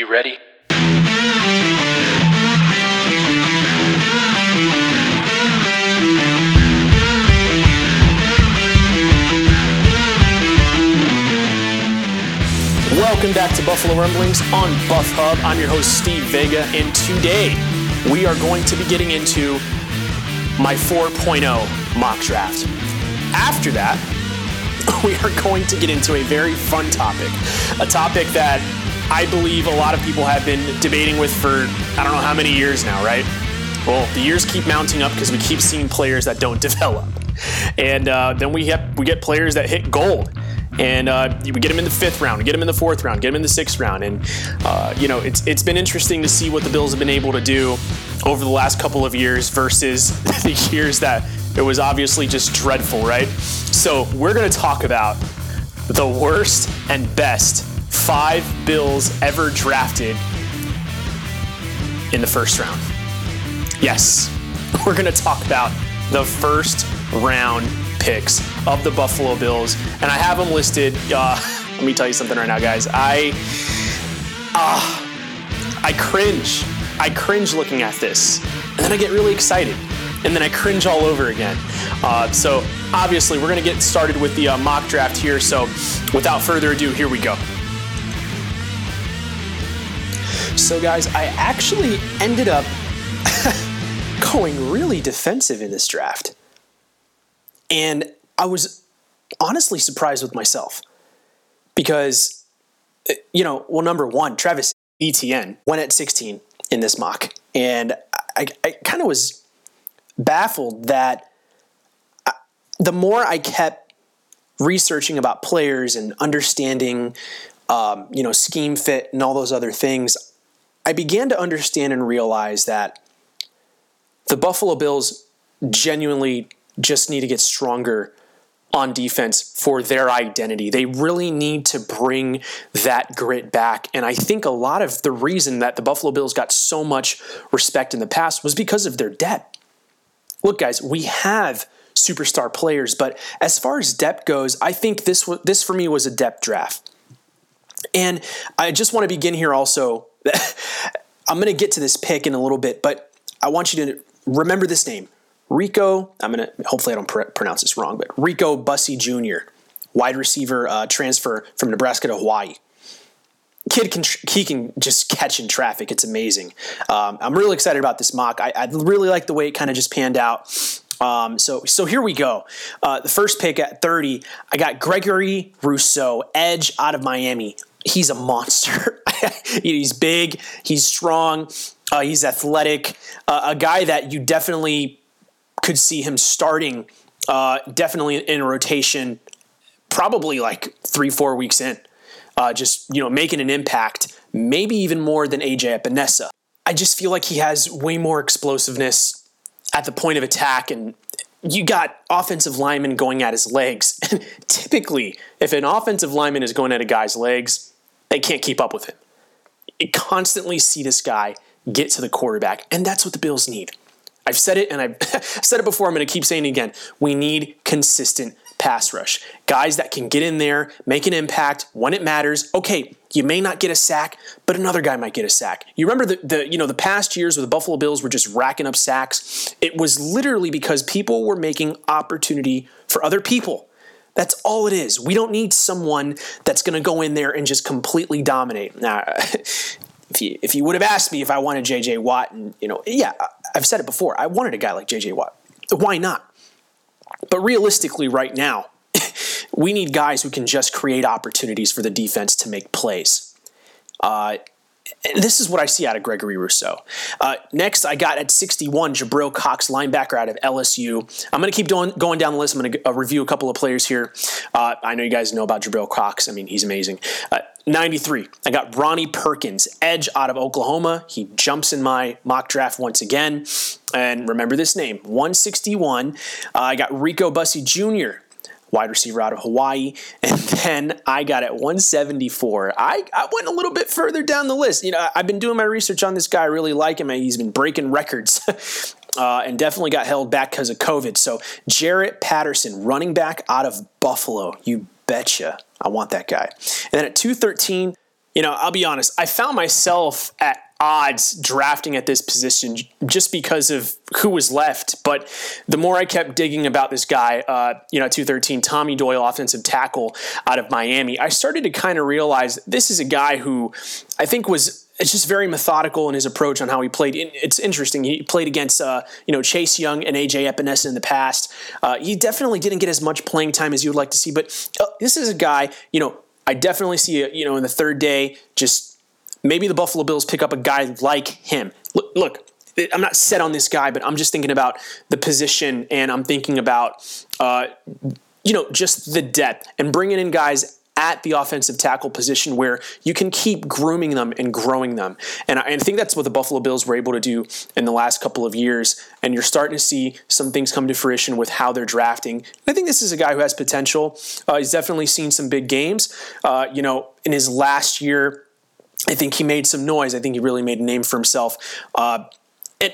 You ready? Welcome back to Buffalo Rumblings on Buff Hub. I'm your host, Steve Vega, and today we are going to be getting into my 4.0 mock draft. After that, we are going to get into a very fun topic, a topic that I believe a lot of people have been debating with for I don't know how many years now, right? Well, the years keep mounting up because we keep seeing players that don't develop, and uh, then we have we get players that hit gold and uh, we get them in the fifth round, get them in the fourth round, get them in the sixth round, and uh, you know it's it's been interesting to see what the Bills have been able to do over the last couple of years versus the years that it was obviously just dreadful, right? So we're going to talk about the worst and best five Bills ever drafted in the first round. Yes, we're going to talk about the first round picks of the Buffalo Bills, and I have them listed. Uh, let me tell you something right now, guys. I, uh, I cringe. I cringe looking at this, and then I get really excited, and then I cringe all over again. Uh, so obviously, we're gonna get started with the uh, mock draft here. So without further ado, here we go. So, guys, I actually ended up going really defensive in this draft. And I was honestly surprised with myself because, uh, you know, well, number one, Travis Etienne went at 16 in this mock. And I, I kind of was baffled that I, the more I kept researching about players and understanding, um, you know, scheme fit and all those other things, I began to understand and realize that the Buffalo Bills genuinely just need to get stronger on defense for their identity. They really need to bring that grit back. And I think a lot of the reason that the Buffalo Bills got so much respect in the past was because of their depth. Look, guys, we have superstar players, but as far as depth goes, I think this this for me was a depth draft. And I just want to begin here also. I'm going to get to this pick in a little bit, but I want you to remember this name Rico, I'm going to, hopefully I don't pr- pronounce this wrong, but Rico Bussey Jr., wide receiver uh, transfer from Nebraska to Hawaii. Kid can he can just catch in traffic. It's amazing. Um, I'm really excited about this mock. I, I really like the way it kind of just panned out. Um, so so here we go. Uh, the first pick at 30, I got Gregory Rousseau, edge out of Miami. He's a monster. he's big. He's strong. Uh, he's athletic. Uh, a guy that you definitely could see him starting uh, definitely in rotation, probably like three, four weeks in. Uh, just you know, making an impact, maybe even more than AJ Epenesa. I just feel like he has way more explosiveness at the point of attack, and you got offensive linemen going at his legs. Typically, if an offensive lineman is going at a guy's legs, they can't keep up with him. You constantly see this guy get to the quarterback, and that's what the Bills need. I've said it and I've said it before. I'm going to keep saying it again. We need consistent pass rush. Guys that can get in there, make an impact when it matters. Okay, you may not get a sack, but another guy might get a sack. You remember the, the you know the past years where the Buffalo Bills were just racking up sacks? It was literally because people were making opportunity for other people. That's all it is. We don't need someone that's going to go in there and just completely dominate. Now, if you if you would have asked me if I wanted J.J. Watt, and you know, yeah, I've said it before. I wanted a guy like J.J. Watt. Why not? But realistically, right now, we need guys who can just create opportunities for the defense to make plays. Uh, this is what I see out of Gregory Rousseau. Uh, next, I got at 61 Jabril Cox, linebacker out of LSU. I'm going to keep going, going down the list. I'm going to uh, review a couple of players here. Uh, I know you guys know about Jabril Cox. I mean, he's amazing. Uh, 93, I got Ronnie Perkins, edge out of Oklahoma. He jumps in my mock draft once again. And remember this name 161. Uh, I got Rico Bussey Jr., wide receiver out of Hawaii. And then I got at 174. I, I went a little bit further down the list. You know, I've been doing my research on this guy. I really like him. He's been breaking records. uh, and definitely got held back because of COVID. So Jarrett Patterson, running back out of Buffalo. You betcha. I want that guy. And then at 213, you know, I'll be honest, I found myself at odds drafting at this position just because of who was left. But the more I kept digging about this guy, uh, you know, 213, Tommy Doyle, offensive tackle out of Miami, I started to kind of realize this is a guy who I think was it's just very methodical in his approach on how he played. It's interesting. He played against uh, you know Chase Young and AJ Epenesa in the past. Uh, he definitely didn't get as much playing time as you would like to see, but uh, this is a guy. You know, I definitely see you know in the third day just maybe the Buffalo Bills pick up a guy like him. Look, look, I'm not set on this guy, but I'm just thinking about the position and I'm thinking about, uh, you know, just the depth and bringing in guys at the offensive tackle position where you can keep grooming them and growing them. And I, and I, think that's what the Buffalo Bills were able to do in the last couple of years. And you're starting to see some things come to fruition with how they're drafting. I think this is a guy who has potential. Uh, he's definitely seen some big games. Uh, you know, in his last year, I think he made some noise. I think he really made a name for himself. Uh, and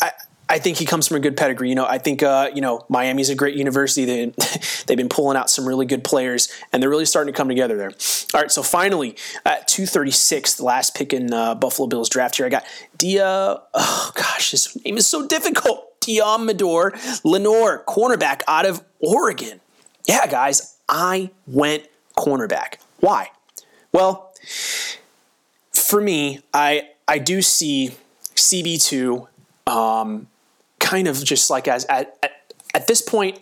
I, I think he comes from a good pedigree. You know, I think uh, you know Miami's a great university. They they've been pulling out some really good players, and they're really starting to come together there. All right, so finally at two thirty six, the last pick in uh, Buffalo Bills draft here, I got Dia. Oh gosh, his name is so difficult. Deommodore Lenoir, cornerback out of Oregon. Yeah, guys, I went cornerback. Why? Well, for me, I I do see CB two um, kind of just like as at, at, at this point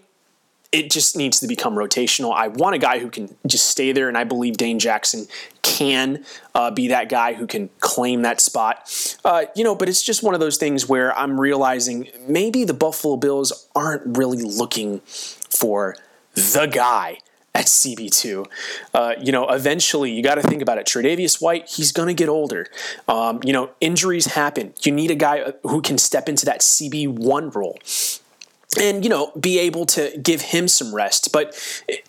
it just needs to become rotational. I want a guy who can just stay there, and I believe Dane Jackson can uh, be that guy who can claim that spot. Uh, you know, but it's just one of those things where I'm realizing maybe the Buffalo Bills aren't really looking for the guy at CB2. Uh, you know, eventually you got to think about it. Tre'Davious White, he's going to get older. Um, you know, injuries happen. You need a guy uh, who can step into that CB1 role. And, you know, be able to give him some rest. But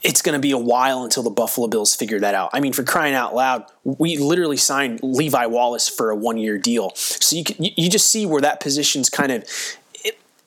it's going to be a while until the Buffalo Bills figure that out. I mean, for crying out loud, we literally signed Levi Wallace for a one year deal. So you, can, you just see where that position's kind of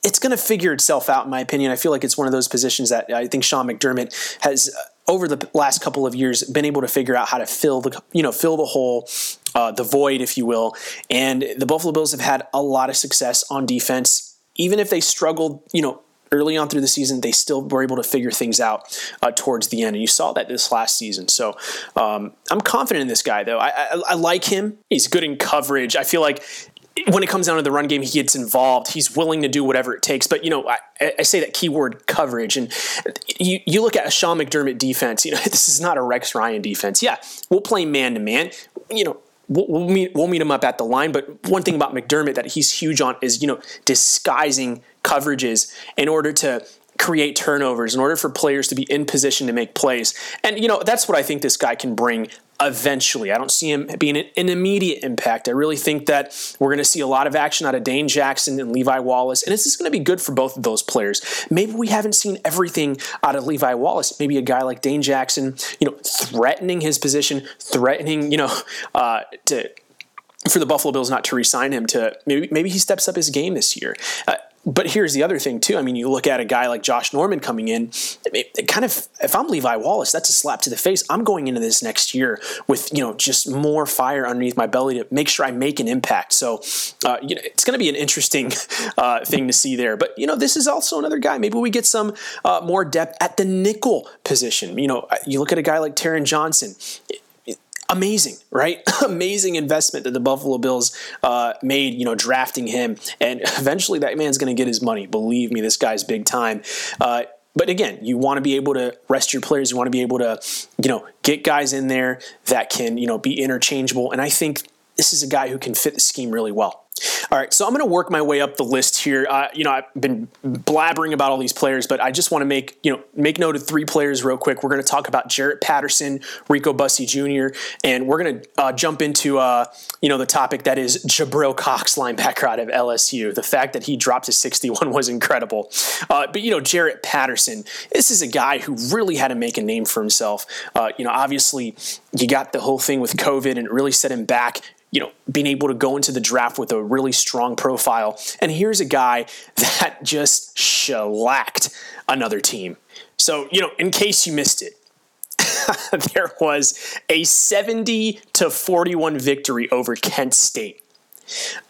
it's going to figure itself out, in my opinion. I feel like it's one of those positions that I think Sean McDermott has uh, over the last couple of years been able to figure out how to fill the you know fill the hole, uh, the void, if you will. And the Buffalo Bills have had a lot of success on defense, even if they struggled, you know. Early on through the season, they still were able to figure things out uh, towards the end, and you saw that this last season. So um, I'm confident in this guy, though. I, I, I like him. He's good in coverage. I feel like when it comes down to the run game, he gets involved. He's willing to do whatever it takes. But you know, I, I say that keyword coverage, and you you look at a Sean McDermott defense. You know, this is not a Rex Ryan defense. Yeah, we'll play man to man. You know, we'll, we'll meet we'll meet him up at the line. But one thing about McDermott that he's huge on is you know disguising coverages in order to create turnovers in order for players to be in position to make plays. And, you know, that's what I think this guy can bring eventually. I don't see him being an, immediate impact. I really think that we're going to see a lot of action out of Dane Jackson and Levi Wallace, and this is going to be good for both of those players. Maybe we haven't seen everything out of Levi Wallace. Maybe a guy like Dane Jackson, you know, threatening his position, threatening, you know, uh, to for the Buffalo Bills not to resign him to maybe maybe he steps up his game this year. Uh, but here's the other thing too. I mean, you look at a guy like Josh Norman coming in. It, it kind of, if I'm Levi Wallace, that's a slap to the face. I'm going into this next year with you know just more fire underneath my belly to make sure I make an impact. So, uh, you know, it's going to be an interesting uh, thing to see there. But you know, this is also another guy. Maybe we get some uh, more depth at the nickel position. You know, you look at a guy like Taron Johnson amazing, right? amazing investment that the Buffalo Bills uh, made, you know, drafting him. And eventually that man's going to get his money. Believe me, this guy's big time. Uh, but again, you want to be able to rest your players. You want to be able to, you know, get guys in there that can, you know, be interchangeable. And I think this is a guy who can fit the scheme really well. All right, so I'm going to work my way up the list here. Uh, you know, I've been blabbering about all these players, but I just want to make you know make note of three players real quick. We're going to talk about Jarrett Patterson, Rico Bussey Jr., and we're going to uh, jump into uh, you know the topic that is Jabril Cox, linebacker out of LSU. The fact that he dropped to 61 was incredible. Uh, but you know, Jarrett Patterson, this is a guy who really had to make a name for himself. Uh, you know, obviously you got the whole thing with COVID and it really set him back you know, being able to go into the draft with a really strong profile. And here's a guy that just shellacked another team. So, you know, in case you missed it, there was a 70 to 41 victory over Kent State.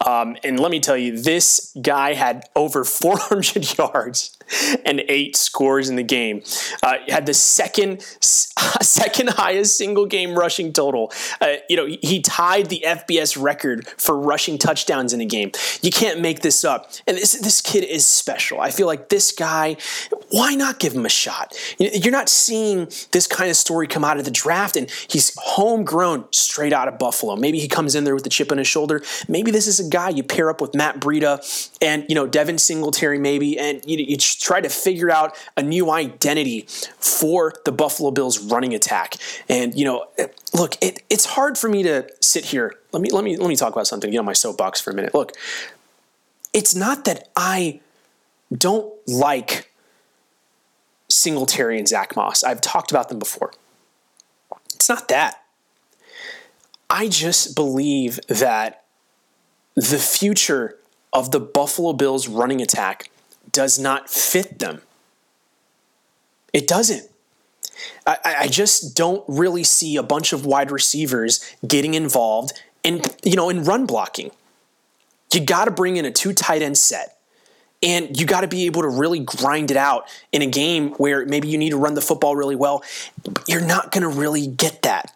Um, and let me tell you, this guy had over 400 yards and eight scores in the game. Uh, had the second second highest single game rushing total. Uh, you know, he tied the FBS record for rushing touchdowns in a game. You can't make this up. And this this kid is special. I feel like this guy. Why not give him a shot? You're not seeing this kind of story come out of the draft, and he's homegrown, straight out of Buffalo. Maybe he comes in there with a chip on his shoulder. Maybe this is a guy you pair up with Matt Breida and you know Devin Singletary, maybe, and you, you try to figure out a new identity for the Buffalo Bills running attack. And you know, look, it, it's hard for me to sit here. Let me let me let me talk about something. Get on my soapbox for a minute. Look, it's not that I don't like Singletary and Zach Moss. I've talked about them before. It's not that. I just believe that the future of the Buffalo Bills running attack does not fit them. It doesn't. I, I, just don't really see a bunch of wide receivers getting involved in you know in run blocking. You got to bring in a two tight end set. And you got to be able to really grind it out in a game where maybe you need to run the football really well. You're not going to really get that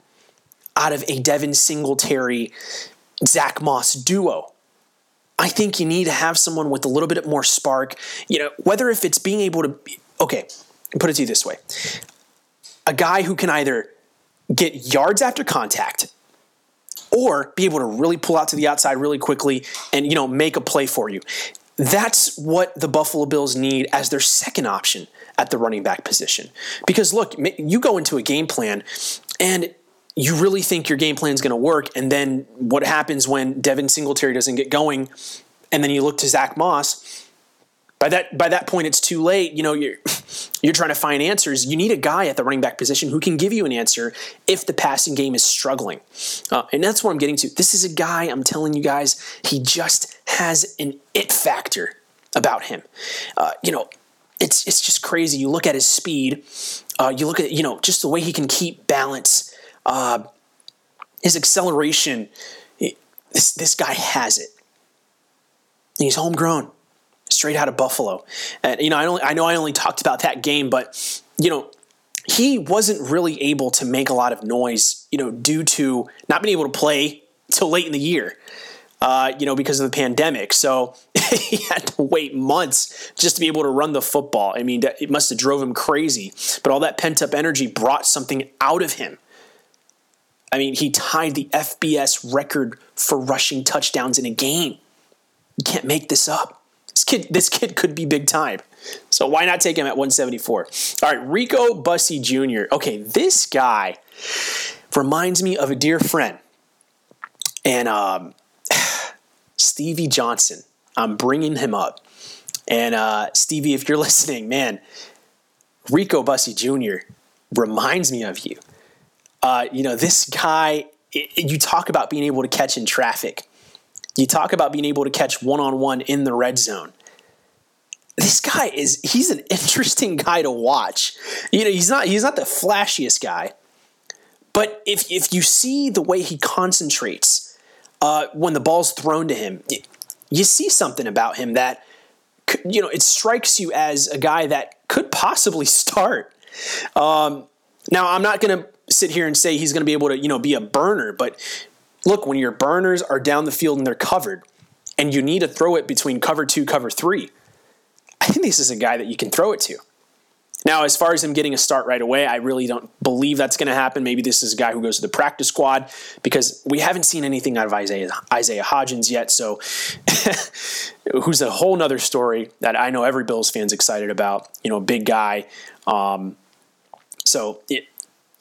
out of a Devin Singletary, Zach Moss duo. I think you need to have someone with a little bit more spark. You know, whether if it's being able to, be, okay, put it to you this way a guy who can either get yards after contact or be able to really pull out to the outside really quickly and you know make a play for you. That's what the Buffalo Bills need as their second option at the running back position. Because look, you go into a game plan and you really think your game plan is going to work. And then what happens when Devin Singletary doesn't get going? And then you look to Zach Moss. By that by that point, it's too late. You know you're you're trying to find answers. You need a guy at the running back position who can give you an answer if the passing game is struggling. Uh, and that's what I'm getting to. This is a guy. I'm telling you guys, he just has an it factor about him. Uh, you know, it's it's just crazy. You look at his speed. Uh, you look at you know just the way he can keep balance uh, his acceleration, this, this guy has it. he's homegrown, straight out of Buffalo. And, you know, I, only, I know I only talked about that game, but, you know, he wasn't really able to make a lot of noise, you know, due to not being able to play till late in the year. Uh, you know, because of the pandemic. So he had to wait months just to be able to run the football. I mean, it must have drove him crazy. But all that pent up energy brought something out of him. I mean, he tied the FBS record for rushing touchdowns in a game. You can't make this up. This kid, this kid could be big time. So why not take him at 174? All right, Rico Bussey Jr. Okay, this guy reminds me of a dear friend. And um, Stevie Johnson. I'm bringing him up. And uh, Stevie, if you're listening, man, Rico Bussey Jr. reminds me of you. Uh, you know, this guy, it, you talk about being able to catch in traffic. You talk about being able to catch one on one in the red zone. This guy is he's an interesting guy to watch. You know, he's not he's not the flashiest guy. But if if you see the way he concentrates uh, when the ball's thrown to him, you see something about him that you know it strikes you as a guy that could possibly start. Um, now, I'm not going to sit here and say he's going to be able to, you know, be a burner. But look, when your burners are down the field and they're covered, and you need to throw it between cover two, cover three, I think this is a guy that you can throw it to. Now, as far as him getting a start right away, I really don't believe that's going to happen. Maybe this is a guy who goes to the practice squad because we haven't seen anything out of Isaiah, Isaiah Hodgins yet. So, who's a whole nother story that I know every Bills fan's excited about. You know, big guy. Um, so, it,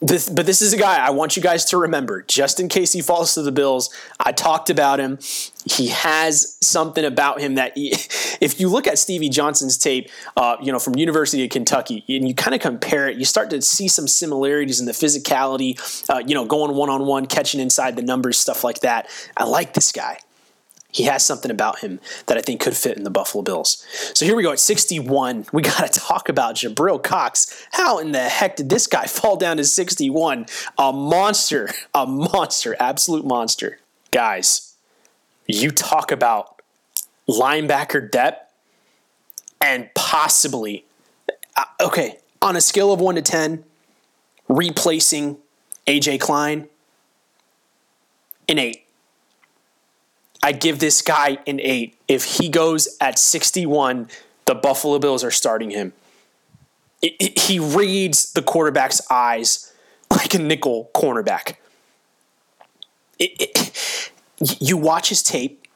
this, but this is a guy I want you guys to remember, just in case he falls to the Bills. I talked about him. He has something about him that, he, if you look at Stevie Johnson's tape, uh, you know, from University of Kentucky, and you kind of compare it, you start to see some similarities in the physicality, uh, you know, going one on one, catching inside the numbers, stuff like that. I like this guy. He has something about him that I think could fit in the Buffalo Bills. So here we go at 61. We got to talk about Jabril Cox. How in the heck did this guy fall down to 61? A monster, a monster, absolute monster. Guys, you talk about linebacker depth and possibly, uh, okay, on a scale of 1 to 10, replacing AJ Klein, an 8. I give this guy an 8. If he goes at 61, the Buffalo Bills are starting him. It, it, he reads the quarterback's eyes like a nickel cornerback. It, you watch his tape,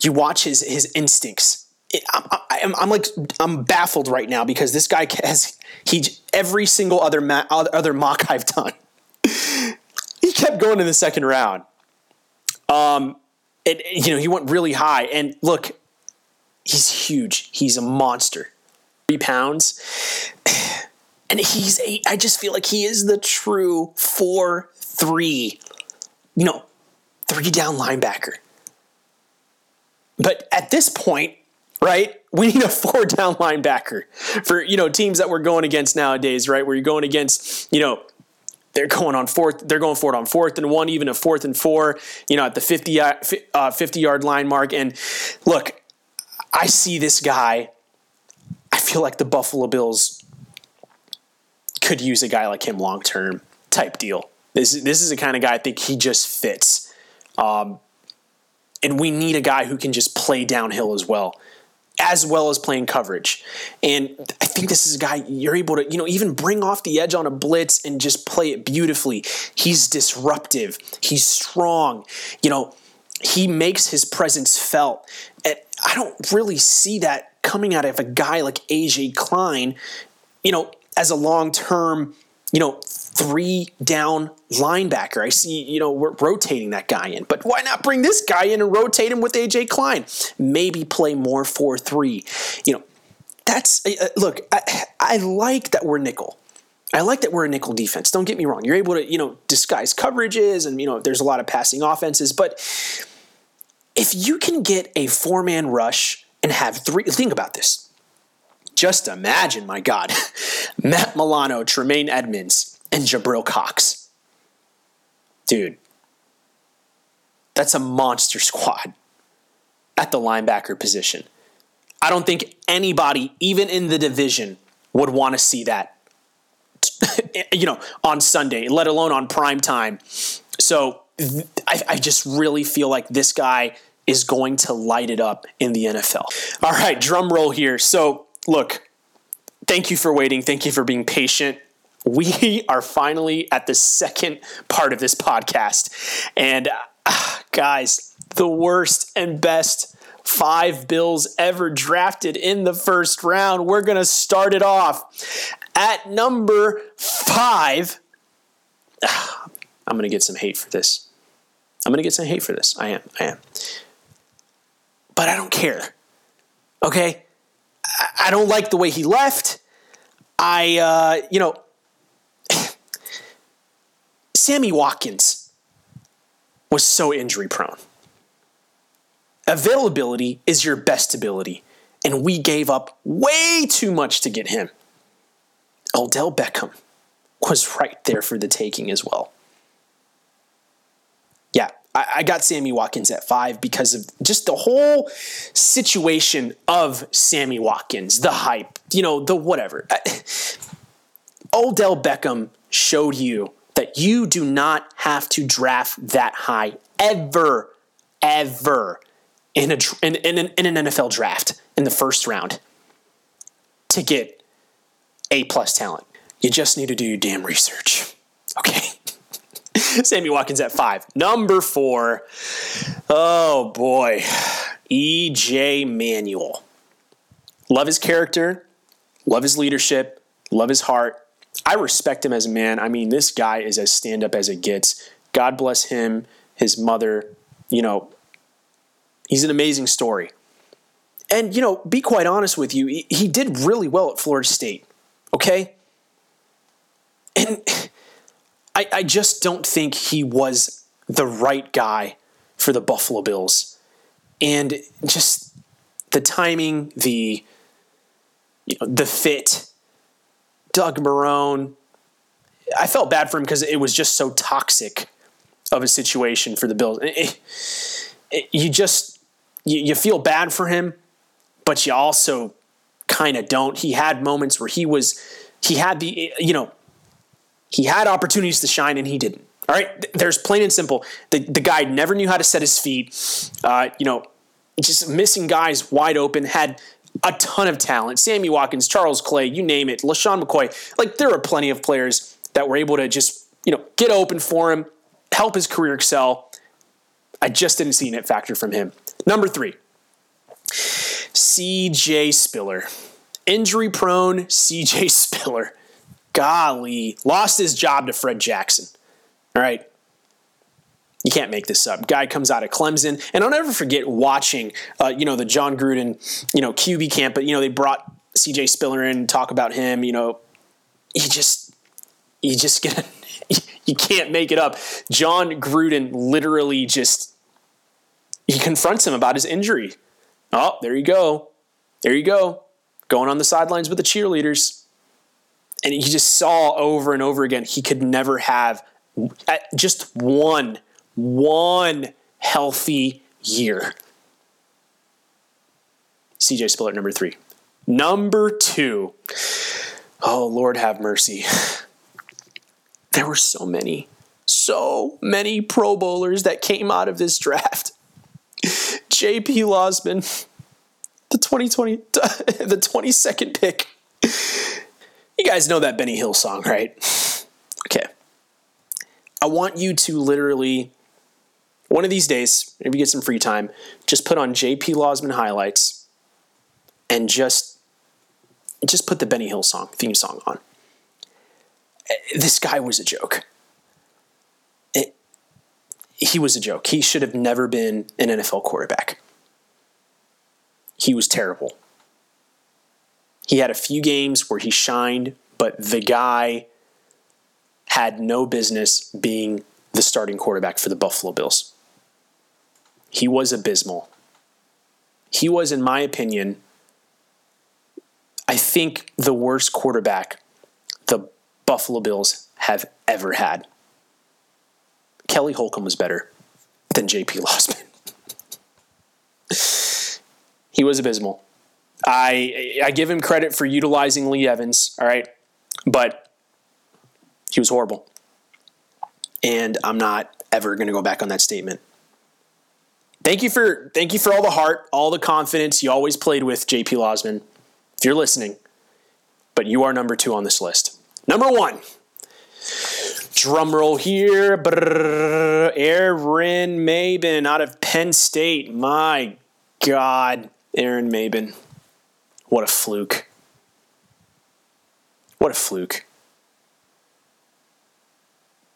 you watch his, his instincts. I'm, I'm, I'm, like I'm baffled right now because this guy has he every single other ma- other mock I've done. he kept going in the second round. Um, and you know he went really high. And look, he's huge. He's a monster. Three pounds, and he's a. I just feel like he is the true four three. You know, three down linebacker. But at this point, right? We need a four down linebacker for, you know, teams that we're going against nowadays, right? Where you're going against, you know, they're going on fourth. They're going for it on fourth and one, even a fourth and four. You know, at the 50, uh, 50 yard line mark. And look, I see this guy. I feel like the Buffalo Bills could use a guy like him long term type deal. This this is the kind of guy I think he just fits. Um, and we need a guy who can just play downhill as well as well as playing coverage. And I think this is a guy you're able to, you know, even bring off the edge on a blitz and just play it beautifully. He's disruptive, he's strong, you know, he makes his presence felt. And I don't really see that coming out of a guy like AJ Klein, you know, as a long term, you know, three down linebacker. I see, you know, we're rotating that guy in. But why not bring this guy in and rotate him with AJ Klein? Maybe play more 4 3. You know, that's, uh, uh, look, I, I like that we're nickel. I like that we're a nickel defense. Don't get me wrong. You're able to, you know, disguise coverages and, you know, there's a lot of passing offenses. But if you can get a four man rush and have three, think about this. Just imagine, my God, Matt Milano, Tremaine Edmunds, and Jabril Cox. Dude, that's a monster squad at the linebacker position. I don't think anybody, even in the division, would want to see that, you know, on Sunday, let alone on prime time. So I, I just really feel like this guy is going to light it up in the NFL. All right, drum roll here. So look, thank you for waiting. Thank you for being patient we are finally at the second part of this podcast. And uh, guys, the worst and best five Bills ever drafted in the first round. We're going to start it off at number five. I'm going to get some hate for this. I'm going to get some hate for this. I am. I am. But I don't care. Okay? I don't like the way he left. I, uh, you know, Sammy Watkins was so injury prone. Availability is your best ability, and we gave up way too much to get him. Odell Beckham was right there for the taking as well. Yeah, I, I got Sammy Watkins at five because of just the whole situation of Sammy Watkins, the hype, you know, the whatever. Odell Beckham showed you that you do not have to draft that high ever, ever in, a, in, in, an, in an NFL draft in the first round to get A plus talent. You just need to do your damn research. Okay. Sammy Watkins at five. Number four. Oh boy. EJ Manuel. Love his character, love his leadership, love his heart, I respect him as a man. I mean, this guy is as stand up as it gets. God bless him, his mother. You know, he's an amazing story. And, you know, be quite honest with you, he, he did really well at Florida State, okay? And I, I just don't think he was the right guy for the Buffalo Bills. and just the timing, the you know, the fit, Doug Marrone. I felt bad for him because it was just so toxic of a situation for the Bills. It, it, you just you, you feel bad for him, but you also kind of don't. He had moments where he was he had the you know he had opportunities to shine and he didn't. All right, there's plain and simple. The the guy never knew how to set his feet. Uh, you know, just missing guys wide open. Had a ton of talent. Sammy Watkins, Charles Clay, you name it. LeSean McCoy. Like there are plenty of players that were able to just you know get open for him, help his career excel. I just didn't see an it factor from him. Number three, CJ Spiller. Injury prone CJ Spiller. Golly, lost his job to Fred Jackson. All right. You can't make this up. Guy comes out of Clemson, and I'll never forget watching, uh, you know, the Jon Gruden, you know, QB camp. But you know, they brought CJ Spiller in talk about him. You know, he just, you just get, you can't make it up. Jon Gruden literally just, he confronts him about his injury. Oh, there you go, there you go, going on the sidelines with the cheerleaders, and he just saw over and over again he could never have just one, one healthy year. CJ Spiller number three. Number two. Oh, Lord have mercy. There were so many, so many Pro Bowlers that came out of this draft. JP Losman, the 2020, the 22nd pick. You guys know that Benny Hill song, right? Okay. I want you to literally, one of these days, if you get some free time, just put on JP Losman highlights and just just put the Benny Hill song, theme song on. This guy was a joke. It, he was a joke. He should have never been an NFL quarterback. He was terrible. He had a few games where he shined, but the guy had no business being the starting quarterback for the Buffalo Bills. He was abysmal. He was, in my opinion, I think the worst quarterback the Buffalo Bills have ever had. Kelly Holcomb was better than JP Losman. he was abysmal. I I give him credit for utilizing Lee Evans, all right, but he was horrible. And I'm not ever going to go back on that statement. Thank you for thank you for all the heart, all the confidence you always played with, JP Losman. If you're listening, but you are number two on this list. Number one, drum roll here, brrr, Aaron Maybin out of Penn State. My God, Aaron Maybin. What a fluke. What a fluke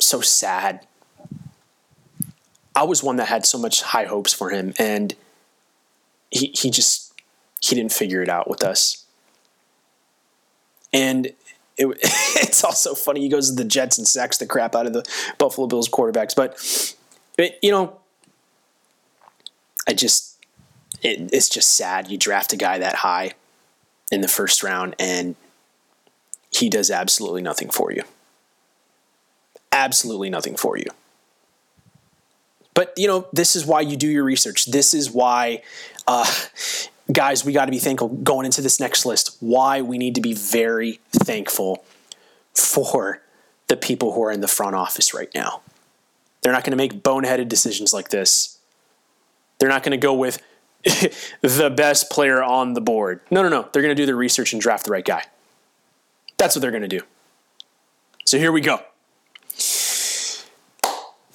so sad. I was one that had so much high hopes for him, and he he just he didn't figure it out with us. And it, it's also funny. He goes to the Jets and sacks the crap out of the Buffalo Bills quarterbacks. But it, you know, I just it, it's just sad. You draft a guy that high in the first round, and he does absolutely nothing for you absolutely nothing for you. But, you know, this is why you do your research. This is why, uh, guys, we got to be thankful going into this next list, why we need to be very thankful for the people who are in the front office right now. They're not going to make boneheaded decisions like this. They're not going to go with the best player on the board. No, no, no. They're going to do their research and draft the right guy. That's what they're going to do. So here we go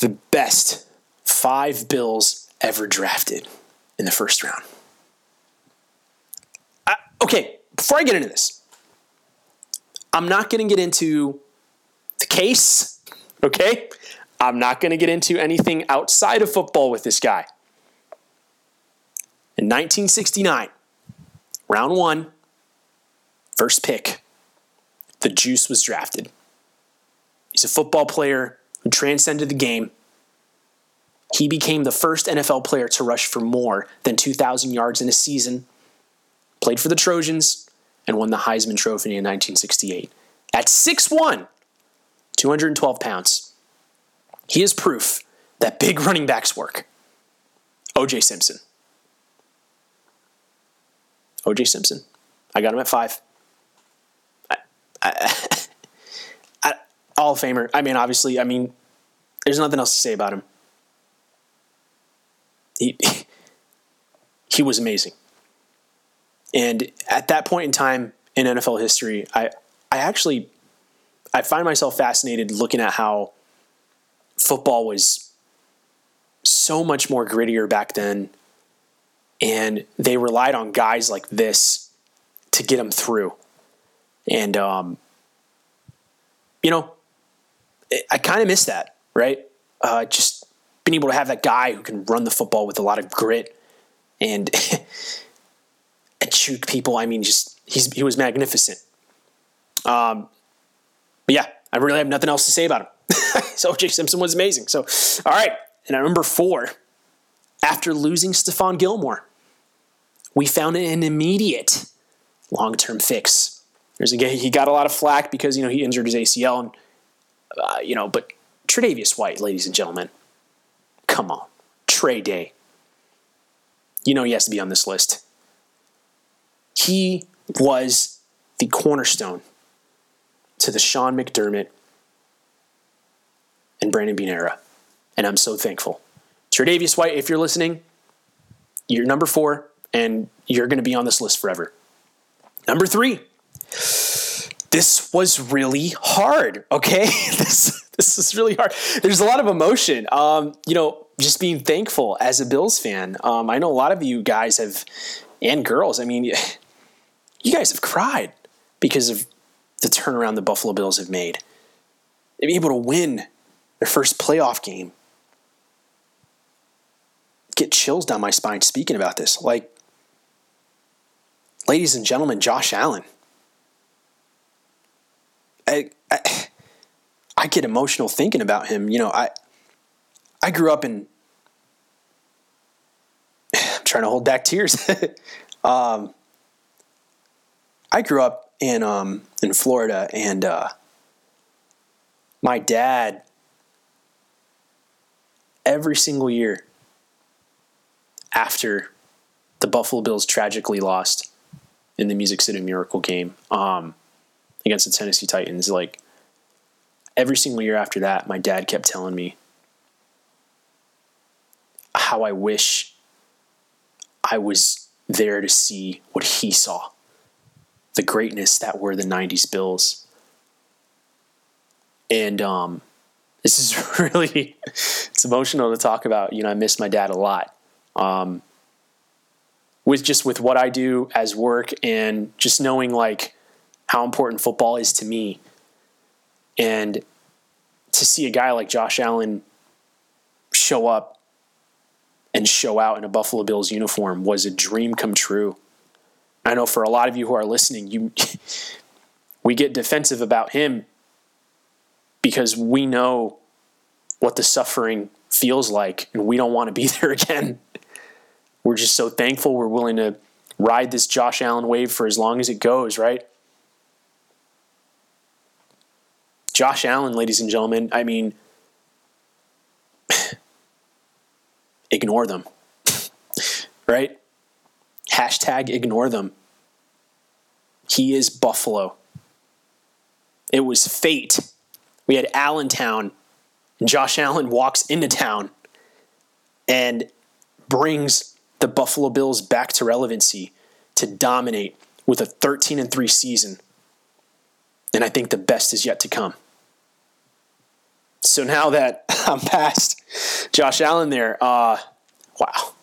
the best five Bills ever drafted in the first round. I, okay, before I get into this, I'm not going to get into the case, okay? I'm not going to get into anything outside of football with this guy. In 1969, round one, first pick, the Juice was drafted. He's a football player who transcended the game. He became the first NFL player to rush for more than 2,000 yards in a season, played for the Trojans, and won the Heisman Trophy in 1968. At 6'1, 212 pounds, he is proof that big running backs work. OJ Simpson. OJ Simpson. I got him at five. I, I, I, All Famer. I mean, obviously, I mean, there's nothing else to say about him. He, he was amazing. And at that point in time in NFL history, I, I actually I find myself fascinated looking at how football was so much more grittier back then and they relied on guys like this to get them through. And um, you know, I kind of miss that, right? Uh, just being able to have that guy who can run the football with a lot of grit and and shoot people. I mean, just he's he was magnificent. Um, but yeah, I really have nothing else to say about him. so OJ Simpson was amazing. So all right, and at number four, after losing Stephon Gilmore, we found an immediate long-term fix. There's he got a lot of flack because you know he injured his ACL, and uh, you know, but Tre'Davious White, ladies and gentlemen, come on, Trey Day. You know he has to be on this list. He was the cornerstone to the Sean McDermott and Brandon Beane era, and I'm so thankful. Tre'Davious White, if you're listening, you're number four and you're going to be on this list forever. Number three, this was really hard. Okay, this this is really hard. There's a lot of emotion. Um, you know, just being thankful as a Bills fan. Um, I know a lot of you guys have, and girls. I mean, you guys have cried because of the turnaround the Buffalo Bills have made. They've been able to win their first playoff game. Get chills down my spine speaking about this. Like, ladies and gentlemen, Josh Allen. I, I, I get emotional thinking about him. You know, I I grew up in. I'm trying to hold back tears. um, I grew up in um, in Florida, and uh, my dad every single year after the Buffalo Bills tragically lost in the Music City Miracle game um, against the Tennessee Titans. Like every single year after that, my dad kept telling me how I wish I was there to see what he saw the greatness that were the 90s Bills. And um, this is really it's emotional to talk about. You know, I miss my dad a lot. Um, with just with what I do as work and just knowing like how important football is to me. And to see a guy like Josh Allen show up and show out in a Buffalo Bills uniform was a dream come true. I know for a lot of you who are listening, you we get defensive about him because we know what the suffering feels like and we don't want to be there again we're just so thankful we're willing to ride this Josh Allen wave for as long as it goes, right? Josh Allen, ladies and gentlemen, I mean, ignore them, right? Hashtag ignore them. He is Buffalo. It was fate. We had Allentown, and Josh Allen walks into town and brings the Buffalo Bills back to relevancy to dominate with a 13 and 3 season. And I think the best is yet to come. So now that I'm past Josh Allen there, uh, wow.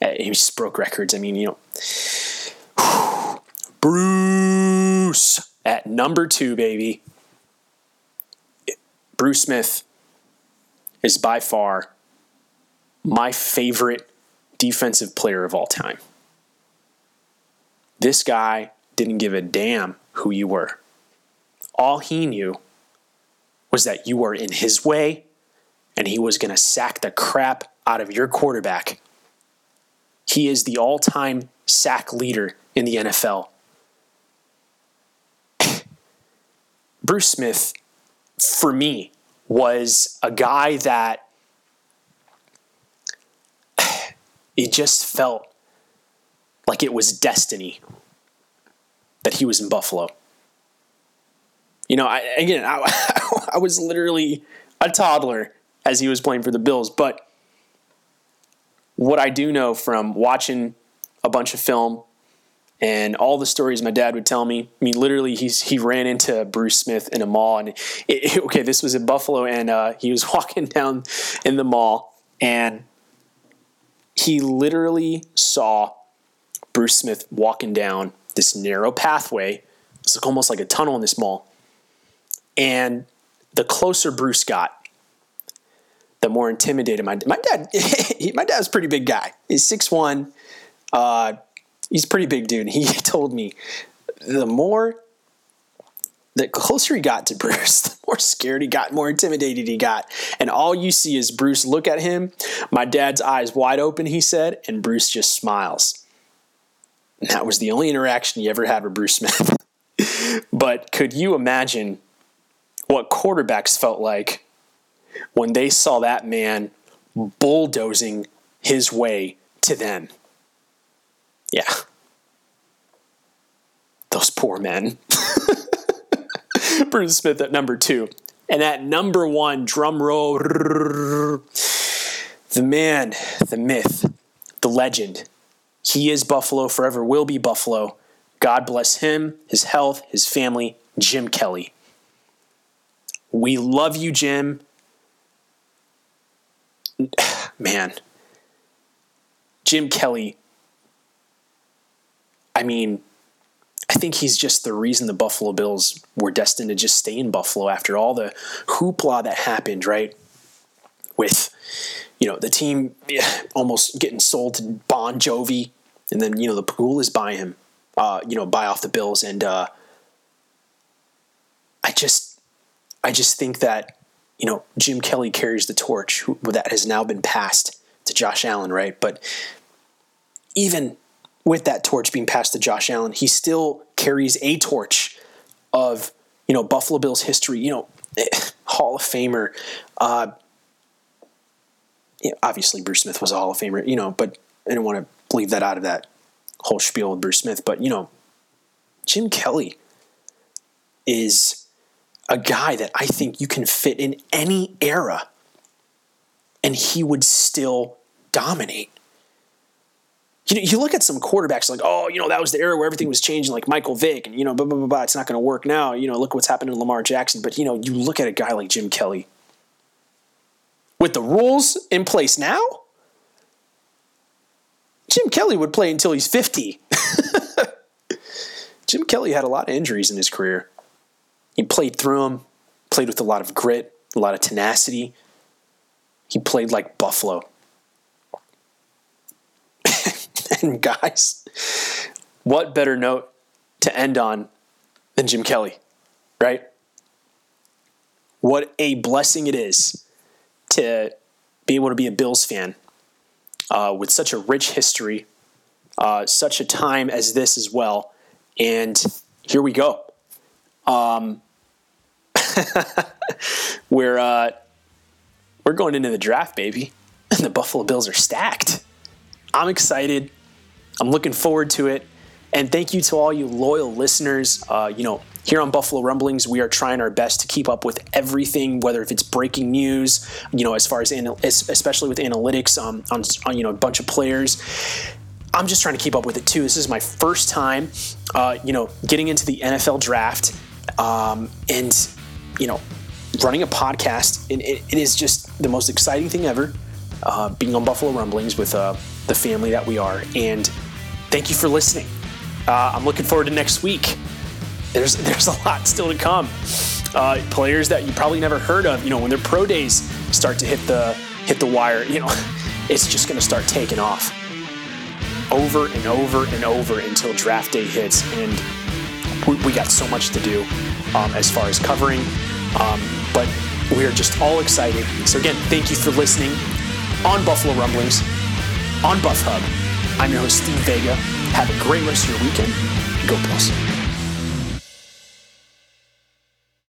He just broke records. I mean, you know, Bruce at number two, baby. Bruce Smith is by far my favorite defensive player of all time. This guy didn't give a damn who you were. All he knew was that you were in his way and he was going to sack the crap out of your quarterback. He is the all time sack leader in the NFL. Bruce Smith, for me, was a guy that it just felt like it was destiny that he was in Buffalo. You know, I, again, I, I was literally a toddler as he was playing for the Bills, but what I do know from watching a bunch of film and all the stories my dad would tell me. I mean, literally, he's he ran into Bruce Smith in a mall, and it, it, okay, this was in Buffalo, and uh, he was walking down in the mall, and he literally saw Bruce Smith walking down this narrow pathway. It's like almost like a tunnel in this mall, and the closer Bruce got, the more intimidated my my dad. my dad's pretty big guy. He's six one. Uh, he's a pretty big dude. He told me the more the closer he got to Bruce, the more scared he got, more intimidated he got. And all you see is Bruce look at him, my dad's eyes wide open, he said, and Bruce just smiles. And that was the only interaction he ever had with Bruce Smith. but could you imagine what quarterbacks felt like when they saw that man bulldozing his way to them? Yeah. Those poor men. Bruce Smith at number two. And at number one, drum roll, the man, the myth, the legend. He is Buffalo, forever will be Buffalo. God bless him, his health, his family, Jim Kelly. We love you, Jim. Man, Jim Kelly I mean, I think he's just the reason the Buffalo Bills were destined to just stay in Buffalo after all the hoopla that happened, right? With, you know, the team almost getting sold to Bon Jovi, and then, you know, the Pegulas buy him, uh, you know, buy off the Bills. And uh, I just, I just think that, you know, Jim Kelly carries the torch who, that has now been passed to Josh Allen, right? But even with that torch being passed to Josh Allen, he still carries a torch of you know Buffalo Bills history. You know, Hall of Famer. Uh, obviously, Bruce Smith was a Hall of Famer. You know, but I don't want to leave that out of that whole spiel with Bruce Smith. But you know, Jim Kelly is a guy that I think you can fit in any era, and he would still dominate you you look at some quarterbacks like, oh, you know, that was the era where everything was changing, like Michael Vick, and you know, blah blah blah. blah it's not going to work now. You know, look what's happened to Lamar Jackson. But you know, you look at a guy like Jim Kelly with the rules in place now. Jim Kelly would play until he's fifty. Jim Kelly had a lot of injuries in his career. He played through them, played with a lot of grit, a lot of tenacity. He played like Buffalo. And guys, what better note to end on than Jim Kelly, right? What a blessing it is to be able to be a Bills fan uh, with such a rich history, uh, such a time as this as well. And here we go. Um, we're uh, we're going into the draft, baby, and the Buffalo Bills are stacked. I'm excited. I'm looking forward to it. And thank you to all you loyal listeners. Uh, you know, here on Buffalo Rumblings, we are trying our best to keep up with everything, whether if it's breaking news, you know, as far as especially with analytics um, on, on you know a bunch of players. I'm just trying to keep up with it too. This is my first time, uh, you know, getting into the NFL draft, um, and you know, running a podcast. And it, it is just the most exciting thing ever. Uh, being on Buffalo Rumblings with uh, the family that we are, and thank you for listening. Uh, I'm looking forward to next week. There's there's a lot still to come. Uh, players that you probably never heard of. You know, when their pro days start to hit the hit the wire, you know, it's just going to start taking off over and over and over until draft day hits, and we, we got so much to do um, as far as covering. Um, but we are just all excited. So, again, thank you for listening on Buffalo Rumblings, on Buff Hub. I'm your host, Steve Vega. Have a great rest of your weekend. Go Bills.